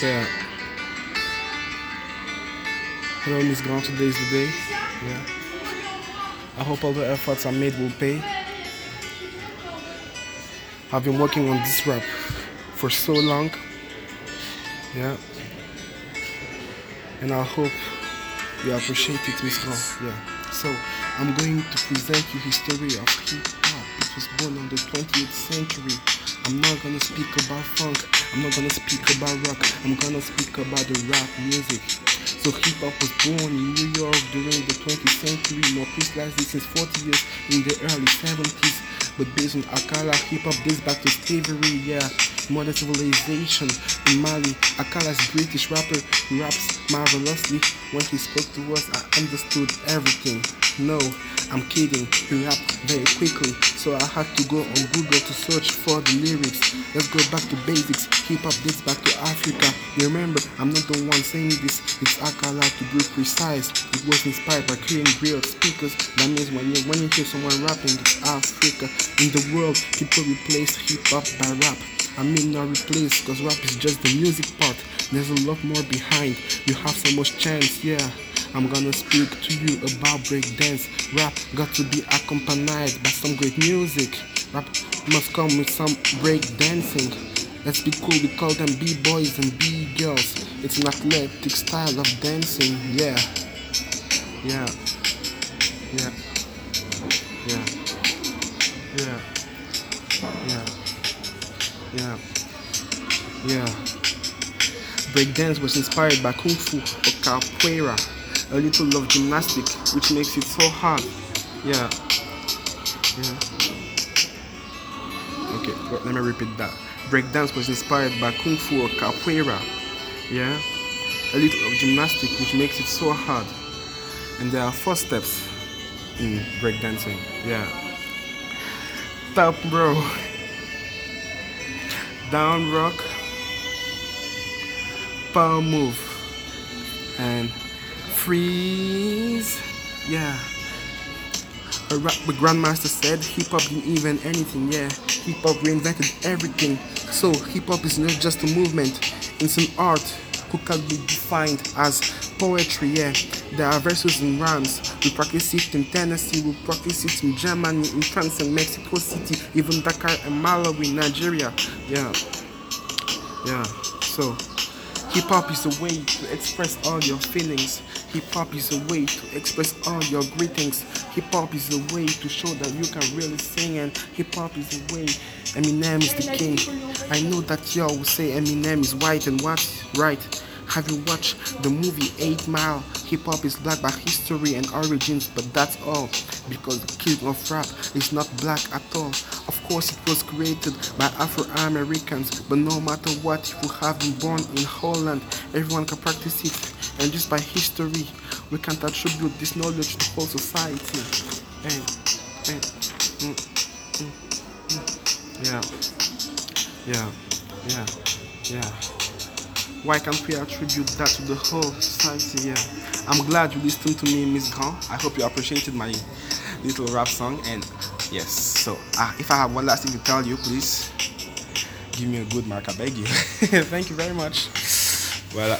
Yeah. Hello, Miss Grant. Today is the day. Yeah. I hope all the efforts I made will pay. I've been working on this rap for so long. Yeah. And I hope you appreciate it, Miss Grant. Yeah. So I'm going to present you history of hip was born on the 20th century. I'm not gonna speak about funk. I'm not gonna speak about rock. I'm gonna speak about the rap music. So hip hop was born in New York during the 20th century, more precisely since 40 years in the early 70s. But based on Akala, hip hop dates back to slavery, yeah. Modern civilization in Mali. Akala's British rapper raps marvelously. When he spoke to us, I understood everything. No, I'm kidding. He rapped very quickly, so I had to go on Google to search for the lyrics. Let's go back to basics. Hip hop dates back to Africa. Remember, I'm not the one saying this. It's Akala to be precise. It was inspired by Korean grilled speakers. That means when you when you hear someone rapping, it's Africa. In the world, people replace hip hop by rap. I mean not replace, cause rap is just the music part. There's a lot more behind. You have so much chance, yeah. I'm gonna speak to you about breakdance. Rap got to be accompanied by some great music. Rap must come with some break dancing. Let's be cool, we call them B-boys and B-girls. It's an athletic style of dancing. Yeah. Yeah. Yeah. Yeah. Yeah. Yeah. Yeah. Breakdance was inspired by Kung Fu or Capoeira, a little of gymnastic, which makes it so hard. Yeah. Yeah. Okay, well, let me repeat that. Breakdance was inspired by Kung Fu or Capoeira. Yeah. A little of gymnastic, which makes it so hard. And there are four steps in breakdancing. Yeah. Top rock. Down rock. Power move. And freeze. Yeah. A rap the grandmaster said hip hop didn't invent anything, yeah. Hip hop reinvented everything. So hip hop is not just a movement, it's an art who can be defined as poetry, yeah. There are verses and rhymes. We practice it in Tennessee, we practice it in Germany, in France and Mexico City, even Dakar and Malawi, Nigeria. Yeah. Yeah. So hip hop is a way to express all your feelings. Hip hop is a way to express all your greetings. Hip hop is a way to show that you can really sing, and hip hop is a way. Eminem is the king. I know that y'all will say Eminem is white and what? Right. Have you watched the movie 8 Mile? Hip hop is black by history and origins, but that's all. Because the king of rap is not black at all. Of course, it was created by Afro Americans, but no matter what, if you have been born in Holland, everyone can practice it. And just by history, we can't attribute this knowledge to whole society. And, and, mm, mm, mm. yeah, yeah, yeah, yeah. Why can't we attribute that to the whole society? Yeah. I'm glad you listened to me, Miss Grant. I hope you appreciated my little rap song. And yes, so uh, if I have one last thing to tell you, please give me a good mark. I beg you. Thank you very much. Voilà.